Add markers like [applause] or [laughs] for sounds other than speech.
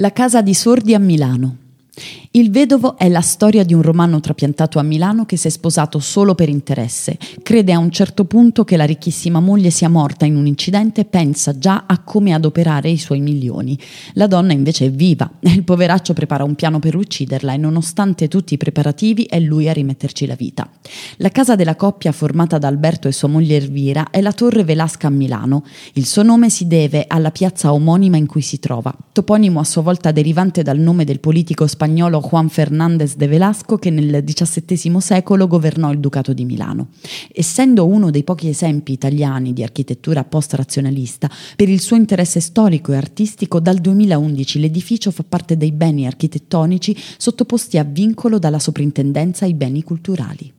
La casa di sordi a Milano. Il vedovo è la storia di un romano trapiantato a Milano che si è sposato solo per interesse. Crede a un certo punto che la ricchissima moglie sia morta in un incidente e pensa già a come adoperare i suoi milioni. La donna invece è viva [laughs] il poveraccio prepara un piano per ucciderla e nonostante tutti i preparativi è lui a rimetterci la vita. La casa della coppia formata da Alberto e sua moglie Elvira è la Torre Velasca a Milano. Il suo nome si deve alla piazza omonima in cui si trova, toponimo a sua volta derivante dal nome del politico spagnolo Juan Fernández de Velasco che nel XVII secolo governò il Ducato di Milano. Essendo uno dei pochi esempi italiani di architettura post-razionalista, per il suo interesse storico e artistico dal 2011 l'edificio fa parte dei beni architettonici sottoposti a vincolo dalla Soprintendenza ai beni culturali.